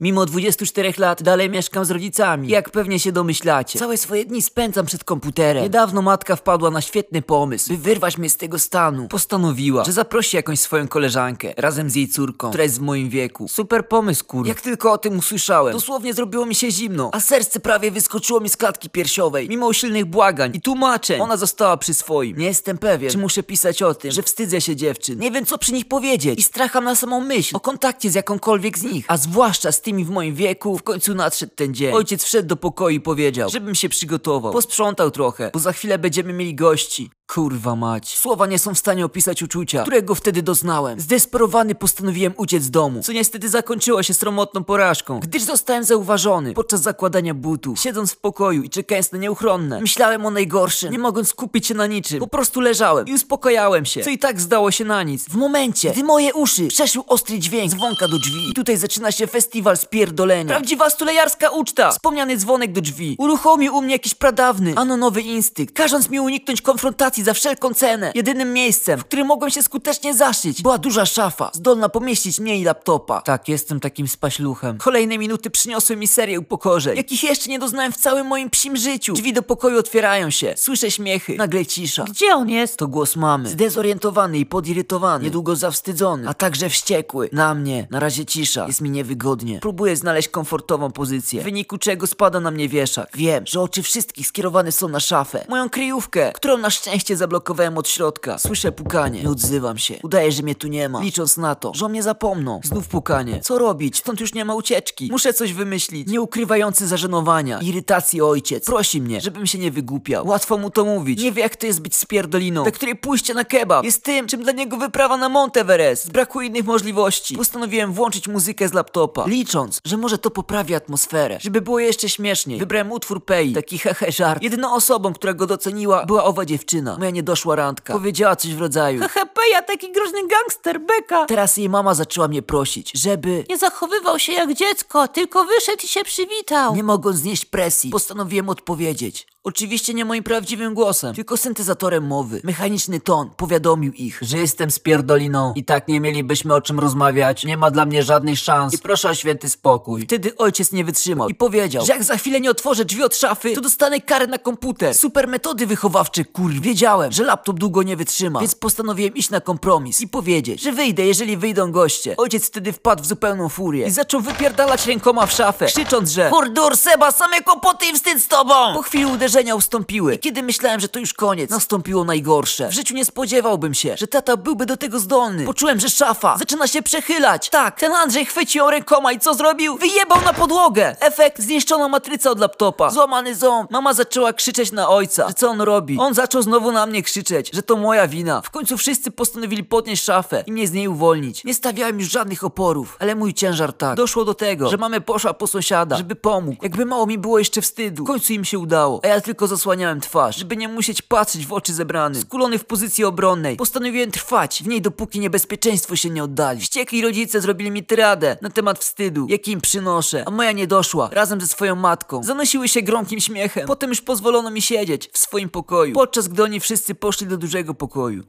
Mimo 24 lat dalej mieszkam z rodzicami. Jak pewnie się domyślacie. Całe swoje dni spędzam przed komputerem. Niedawno matka wpadła na świetny pomysł, by wyrwać mnie z tego stanu. Postanowiła, że zaprosi jakąś swoją koleżankę, razem z jej córką, która jest w moim wieku. Super pomysł, kur. Jak tylko o tym usłyszałem, dosłownie zrobiło mi się zimno, a serce prawie wyskoczyło mi z klatki piersiowej. Mimo usilnych błagań i tłumaczeń, ona została przy swoim. Nie jestem pewien, czy muszę pisać o tym, że wstydzę się dziewczyn. Nie wiem, co przy nich powiedzieć i stracham na samą myśl o kontakcie z jakąkolwiek z nich, a zwłaszcza z tymi w moim wieku. W końcu nadszedł ten dzień. Ojciec wszedł do pokoju i powiedział, żebym się przygotował. Posprzątał trochę, bo za chwilę będziemy mieli gości. Kurwa mać. Słowa nie są w stanie opisać uczucia, którego wtedy doznałem. Zdesperowany postanowiłem uciec z domu, co niestety zakończyło się sromotną porażką, gdyż zostałem zauważony podczas zakładania butów. Siedząc w pokoju i czekając na nieuchronne, myślałem o najgorszym, nie mogąc skupić się na niczym. Po prostu leżałem i uspokajałem się, co i tak zdało się na nic. W momencie, gdy moje uszy przeszył ostry dźwięk dzwonka do drzwi i tutaj zaczyna się festiwal spierdolenia. Prawdziwa stulejarska uczta! Wspomniany dzwonek do drzwi. Uruchomił u mnie jakiś pradawny, ano nowy instynkt, każąc mi uniknąć konfrontacji za wszelką cenę. Jedynym miejscem, w którym mogłem się skutecznie zaszyć, była duża szafa, zdolna pomieścić mnie i laptopa. Tak, jestem takim spaśluchem. Kolejne minuty przyniosły mi serię upokorzeń, jakich jeszcze nie doznałem w całym moim psim życiu. Drzwi do pokoju otwierają się, słyszę śmiechy, nagle cisza. Gdzie on jest? To głos mamy. Zdezorientowany i podirytowany, niedługo zawstydzony, a także wściekły. Na mnie, na razie cisza, jest mi niewygodnie. Próbuję znaleźć komfortową pozycję, w wyniku czego spada na mnie wieszak. Wiem, że oczy wszystkich skierowane są na szafę. Moją kryjówkę, którą na szczęście zablokowałem od środka. Słyszę pukanie, nie odzywam się. Udaję, że mnie tu nie ma, licząc na to, że o mnie zapomną. Znów pukanie. Co robić? Stąd już nie ma ucieczki. Muszę coś wymyślić, nie ukrywający zażenowania, irytacji ojciec. Prosi mnie, żebym się nie wygłupiał. Łatwo mu to mówić. Nie wie jak to jest być spierdoliną, dla której pójście na kebab jest tym, czym dla niego wyprawa na Monteverest. Brakuje innych możliwości. Postanowiłem włączyć muzykę z laptopa, licząc, że może to poprawi atmosferę. Żeby było jeszcze śmieszniej, wybrałem utwór Pei, taki hehe żart. Jedyną osobą, która go doceniła, była owa dziewczyna, moja niedoszła randka. Powiedziała coś w rodzaju. HHP, ja taki groźny gangster, beka! Teraz jej mama zaczęła mnie prosić, żeby... Nie zachowywał się jak dziecko, tylko wyszedł i się przywitał. Nie mogąc znieść presji, postanowiłem odpowiedzieć. Oczywiście nie moim prawdziwym głosem, tylko syntezatorem mowy. Mechaniczny ton powiadomił ich, że jestem spierdoliną i tak nie mielibyśmy o czym rozmawiać. Nie ma dla mnie żadnych szans i proszę o święty spokój. Wtedy ojciec nie wytrzymał i powiedział, że jak za chwilę nie otworzę drzwi od szafy, to dostanę karę na komputer. Super metody wychowawcze, kur. Wiedziałem, że laptop długo nie wytrzyma, więc postanowiłem iść na kompromis i powiedzieć, że wyjdę, jeżeli wyjdą goście. Ojciec wtedy wpadł w zupełną furię i zaczął wypierdalać rękoma w szafę, krzycząc, że Hordur, Seba, same kłopoty i wstyd z tobą! Po chwili uderzenia ustąpiły i kiedy myślałem, że to już koniec, nastąpiło najgorsze. W życiu nie spodziewałbym się, że tata byłby do tego zdolny. Poczułem, że szafa zaczyna się przechylać. Tak, ten Andrzej chwycił ją rękoma i co zrobił? Wyjebał na podłogę! Efekt, zniszczona matryca od laptopa. Złamany ząb. Mama zaczęła krzyczeć na ojca, że co on robi. On zaczął znowu na mnie krzyczeć, że to moja wina. W końcu wszyscy postanowili podnieść szafę i mnie z niej uwolnić. Nie stawiałem już żadnych oporów, ale mój ciężar tak. Doszło do tego, że mamy poszła po sąsiada, żeby pomógł. Jakby mało mi było jeszcze wstydu. W końcu im się udało, a ja tylko zasłaniałem twarz, żeby nie musieć patrzeć w oczy zebranych. Skulony w pozycji obronnej, postanowiłem trwać w niej dopóki niebezpieczeństwo się nie oddali. Wściekli rodzice zrobili mi tyradę na temat wstydu, jaki im przynoszę, a moja nie doszła, razem ze swoją matką. Zanosiły się gromkim śmiechem. Potem już pozwolono mi siedzieć w swoim pokoju, podczas gdy oni wszyscy poszli do dużego pokoju.